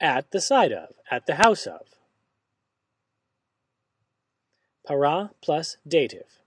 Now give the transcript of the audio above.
At the side of, at the house of. Para plus dative.